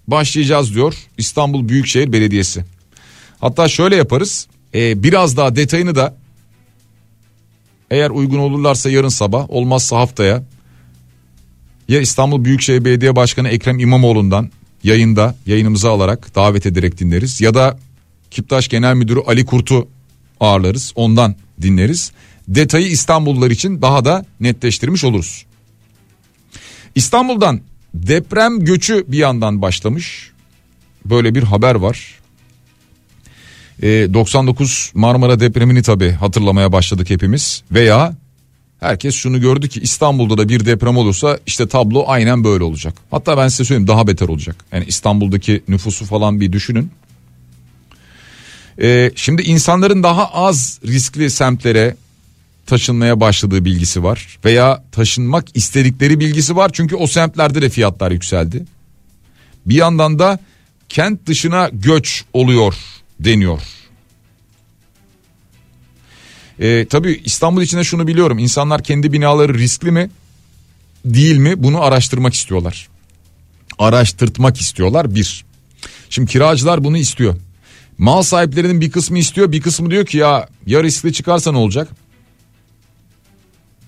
başlayacağız diyor İstanbul Büyükşehir Belediyesi. Hatta şöyle yaparız. E, biraz daha detayını da eğer uygun olurlarsa yarın sabah olmazsa haftaya ya İstanbul Büyükşehir Belediye Başkanı Ekrem İmamoğlu'ndan yayında yayınımızı alarak davet ederek dinleriz ya da Kiptaş Genel Müdürü Ali Kurt'u ağırlarız ondan dinleriz. Detayı İstanbullular için daha da netleştirmiş oluruz. İstanbul'dan deprem göçü bir yandan başlamış. Böyle bir haber var. E, 99 Marmara depremini tabi hatırlamaya başladık hepimiz. Veya herkes şunu gördü ki İstanbul'da da bir deprem olursa işte tablo aynen böyle olacak. Hatta ben size söyleyeyim daha beter olacak. Yani İstanbul'daki nüfusu falan bir düşünün. Ee, şimdi insanların daha az riskli semtlere taşınmaya başladığı bilgisi var veya taşınmak istedikleri bilgisi var çünkü o semtlerde de fiyatlar yükseldi. Bir yandan da kent dışına göç oluyor deniyor. Ee, tabii İstanbul içinde şunu biliyorum insanlar kendi binaları riskli mi değil mi bunu araştırmak istiyorlar. Araştırtmak istiyorlar bir. Şimdi kiracılar bunu istiyor. Mal sahiplerinin bir kısmı istiyor bir kısmı diyor ki ya ya riskli çıkarsa ne olacak?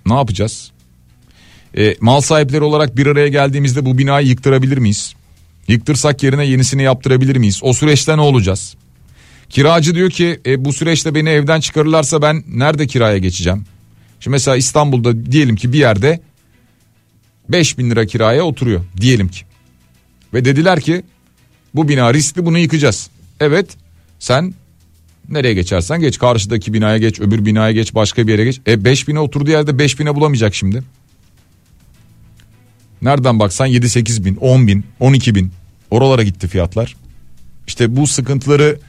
Ne yapacağız? E, mal sahipleri olarak bir araya geldiğimizde bu binayı yıktırabilir miyiz? Yıktırsak yerine yenisini yaptırabilir miyiz? O süreçte ne olacağız? Kiracı diyor ki e, bu süreçte beni evden çıkarırlarsa ben nerede kiraya geçeceğim? Şimdi mesela İstanbul'da diyelim ki bir yerde 5 bin lira kiraya oturuyor diyelim ki. Ve dediler ki bu bina riskli bunu yıkacağız. Evet sen nereye geçersen geç karşıdaki binaya geç öbür binaya geç başka bir yere geç. E 5 bine oturduğu yerde 5 bine bulamayacak şimdi. Nereden baksan 7-8 bin 10 bin 12 bin oralara gitti fiyatlar. İşte bu sıkıntıları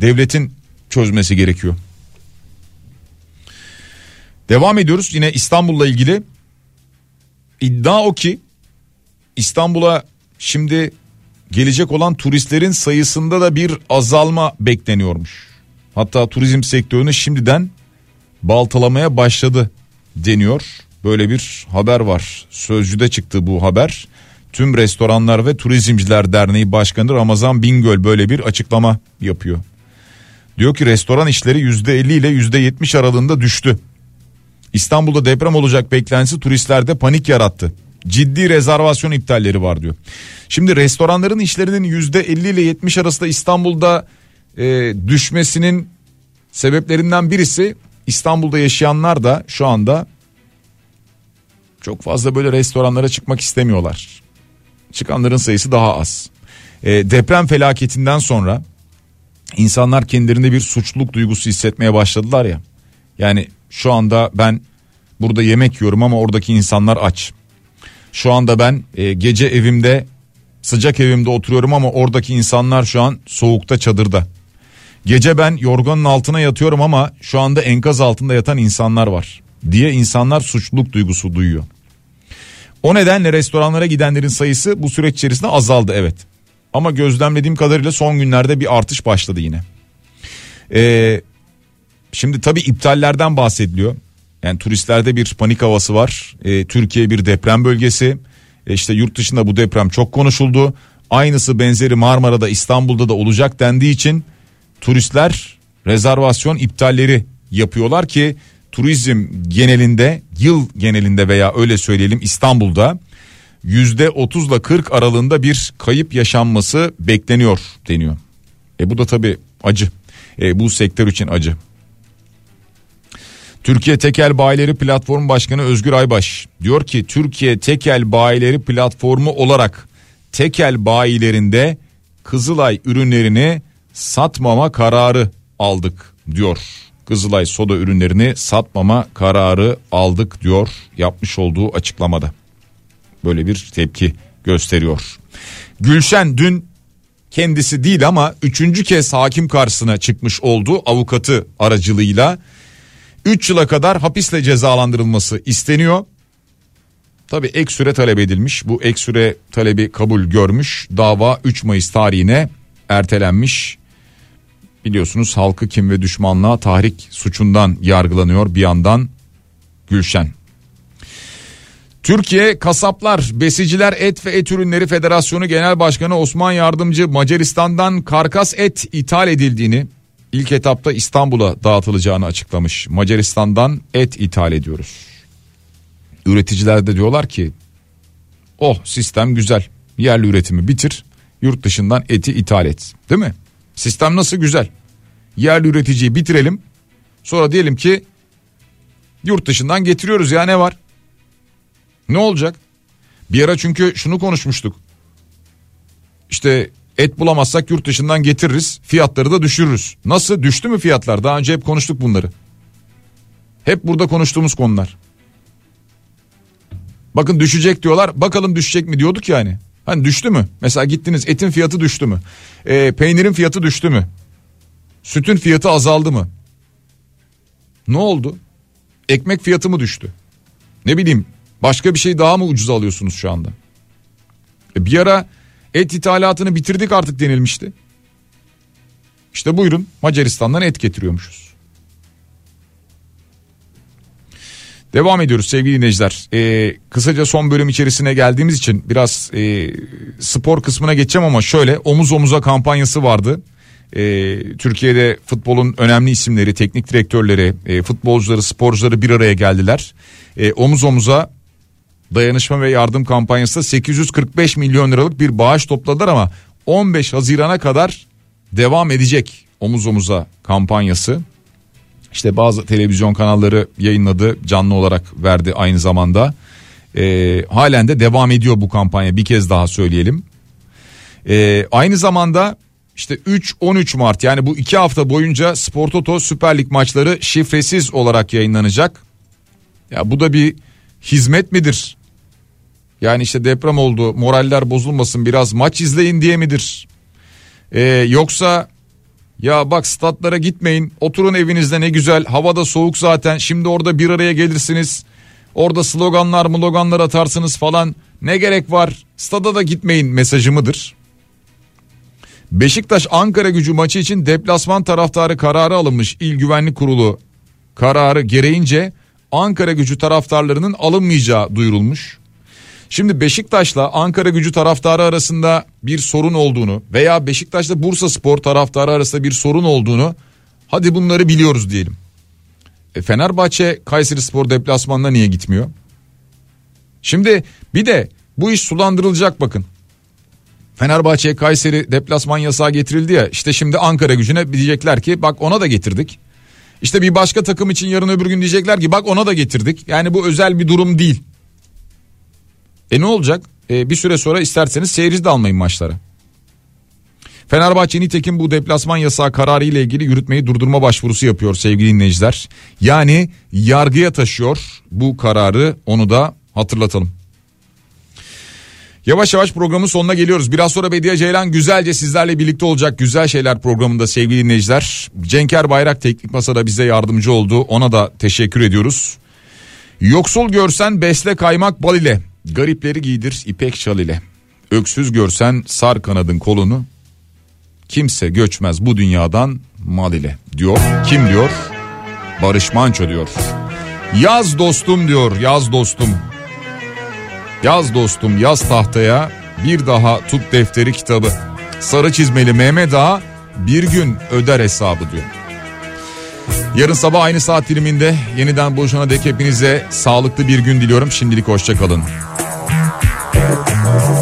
devletin çözmesi gerekiyor. Devam ediyoruz yine İstanbul'la ilgili. iddia o ki İstanbul'a şimdi gelecek olan turistlerin sayısında da bir azalma bekleniyormuş. Hatta turizm sektörünü şimdiden baltalamaya başladı deniyor. Böyle bir haber var. Sözcüde çıktı bu haber. Tüm Restoranlar ve Turizmciler Derneği Başkanı Ramazan Bingöl böyle bir açıklama yapıyor. Diyor ki restoran işleri %50 ile %70 aralığında düştü. İstanbul'da deprem olacak beklentisi turistlerde panik yarattı. Ciddi rezervasyon iptalleri var diyor. Şimdi restoranların işlerinin %50 ile 70 arasında İstanbul'da e, düşmesinin sebeplerinden birisi İstanbul'da yaşayanlar da şu anda çok fazla böyle restoranlara çıkmak istemiyorlar. Çıkanların sayısı daha az. E, deprem felaketinden sonra insanlar kendilerinde bir suçluluk duygusu hissetmeye başladılar ya. Yani şu anda ben burada yemek yiyorum ama oradaki insanlar aç. Şu anda ben e, gece evimde sıcak evimde oturuyorum ama oradaki insanlar şu an soğukta çadırda. Gece ben yorganın altına yatıyorum ama şu anda enkaz altında yatan insanlar var diye insanlar suçluluk duygusu duyuyor. O nedenle restoranlara gidenlerin sayısı bu süreç içerisinde azaldı evet. Ama gözlemlediğim kadarıyla son günlerde bir artış başladı yine. Ee, şimdi tabii iptallerden bahsediliyor. Yani turistlerde bir panik havası var. Ee, Türkiye bir deprem bölgesi. Ee, işte yurt dışında bu deprem çok konuşuldu. Aynısı benzeri Marmara'da İstanbul'da da olacak dendiği için turistler rezervasyon iptalleri yapıyorlar ki turizm genelinde yıl genelinde veya öyle söyleyelim İstanbul'da yüzde 30 ile 40 aralığında bir kayıp yaşanması bekleniyor deniyor. E bu da tabi acı. E, bu sektör için acı. Türkiye Tekel Bayileri Platformu Başkanı Özgür Aybaş diyor ki Türkiye Tekel Bayileri Platformu olarak tekel bayilerinde Kızılay ürünlerini satmama kararı aldık diyor. Kızılay soda ürünlerini satmama kararı aldık diyor yapmış olduğu açıklamada. Böyle bir tepki gösteriyor. Gülşen dün kendisi değil ama üçüncü kez hakim karşısına çıkmış oldu avukatı aracılığıyla 3 yıla kadar hapisle cezalandırılması isteniyor. Tabi ek süre talep edilmiş bu ek süre talebi kabul görmüş dava 3 Mayıs tarihine ertelenmiş. Biliyorsunuz halkı kim ve düşmanlığa tahrik suçundan yargılanıyor bir yandan Gülşen. Türkiye Kasaplar, Besiciler Et ve Et Ürünleri Federasyonu Genel Başkanı Osman Yardımcı Macaristan'dan karkas et ithal edildiğini ilk etapta İstanbul'a dağıtılacağını açıklamış. Macaristan'dan et ithal ediyoruz. Üreticiler de diyorlar ki oh sistem güzel yerli üretimi bitir yurt dışından eti ithal et değil mi? Sistem nasıl güzel yerli üreticiyi bitirelim sonra diyelim ki yurt dışından getiriyoruz ya ne var? Ne olacak? Bir ara çünkü şunu konuşmuştuk. İşte et bulamazsak yurt dışından getiririz fiyatları da düşürürüz. Nasıl düştü mü fiyatlar? Daha önce hep konuştuk bunları. Hep burada konuştuğumuz konular. Bakın düşecek diyorlar. Bakalım düşecek mi diyorduk yani. Hani düştü mü? Mesela gittiniz etin fiyatı düştü mü? E, peynirin fiyatı düştü mü? Sütün fiyatı azaldı mı? Ne oldu? Ekmek fiyatı mı düştü? Ne bileyim başka bir şey daha mı ucuz alıyorsunuz şu anda? E, bir ara et ithalatını bitirdik artık denilmişti. İşte buyurun Macaristan'dan et getiriyormuşuz. Devam ediyoruz sevgili dinleyiciler. Ee, kısaca son bölüm içerisine geldiğimiz için biraz e, spor kısmına geçeceğim ama şöyle omuz omuza kampanyası vardı. Ee, Türkiye'de futbolun önemli isimleri, teknik direktörleri, e, futbolcuları, sporcuları bir araya geldiler. E, omuz omuza dayanışma ve yardım kampanyası 845 milyon liralık bir bağış topladılar ama 15 Haziran'a kadar devam edecek omuz omuza kampanyası. İşte bazı televizyon kanalları yayınladı canlı olarak verdi aynı zamanda. Ee, halen de devam ediyor bu kampanya bir kez daha söyleyelim. Ee, aynı zamanda işte 3-13 Mart yani bu iki hafta boyunca Spor Toto Süper Lig maçları şifresiz olarak yayınlanacak. Ya bu da bir hizmet midir? Yani işte deprem oldu moraller bozulmasın biraz maç izleyin diye midir? Ee, yoksa ya bak statlara gitmeyin oturun evinizde ne güzel havada soğuk zaten şimdi orada bir araya gelirsiniz. Orada sloganlar sloganlar atarsınız falan ne gerek var stada da gitmeyin mesajı mıdır? Beşiktaş Ankara gücü maçı için deplasman taraftarı kararı alınmış İl Güvenlik Kurulu kararı gereğince Ankara gücü taraftarlarının alınmayacağı duyurulmuş. Şimdi Beşiktaş'la Ankara gücü taraftarı arasında bir sorun olduğunu veya Beşiktaş'la Bursa Spor taraftarı arasında bir sorun olduğunu hadi bunları biliyoruz diyelim. E Fenerbahçe Kayseri Spor deplasmanına niye gitmiyor? Şimdi bir de bu iş sulandırılacak bakın. Fenerbahçe Kayseri deplasman yasağı getirildi ya işte şimdi Ankara gücüne diyecekler ki bak ona da getirdik. İşte bir başka takım için yarın öbür gün diyecekler ki bak ona da getirdik. Yani bu özel bir durum değil. E ne olacak? E, bir süre sonra isterseniz seyirci de almayın maçlara. Fenerbahçe nitekim bu deplasman yasağı kararı ile ilgili yürütmeyi durdurma başvurusu yapıyor sevgili dinleyiciler. Yani yargıya taşıyor bu kararı onu da hatırlatalım. Yavaş yavaş programın sonuna geliyoruz. Biraz sonra Bediye Ceylan güzelce sizlerle birlikte olacak güzel şeyler programında sevgili dinleyiciler. Cenker Bayrak Teknik Masa'da bize yardımcı oldu. Ona da teşekkür ediyoruz. Yoksul görsen besle kaymak bal ile. Garipleri giydir ipek şal ile. Öksüz görsen sar kanadın kolunu. Kimse göçmez bu dünyadan mal ile diyor. Kim diyor? Barış Manço diyor. Yaz dostum diyor yaz dostum. Yaz dostum yaz tahtaya bir daha tut defteri kitabı. Sarı çizmeli Mehmet Ağa bir gün öder hesabı diyor. Yarın sabah aynı saat diliminde yeniden buluşana dek hepinize sağlıklı bir gün diliyorum. Şimdilik hoşçakalın. Yaz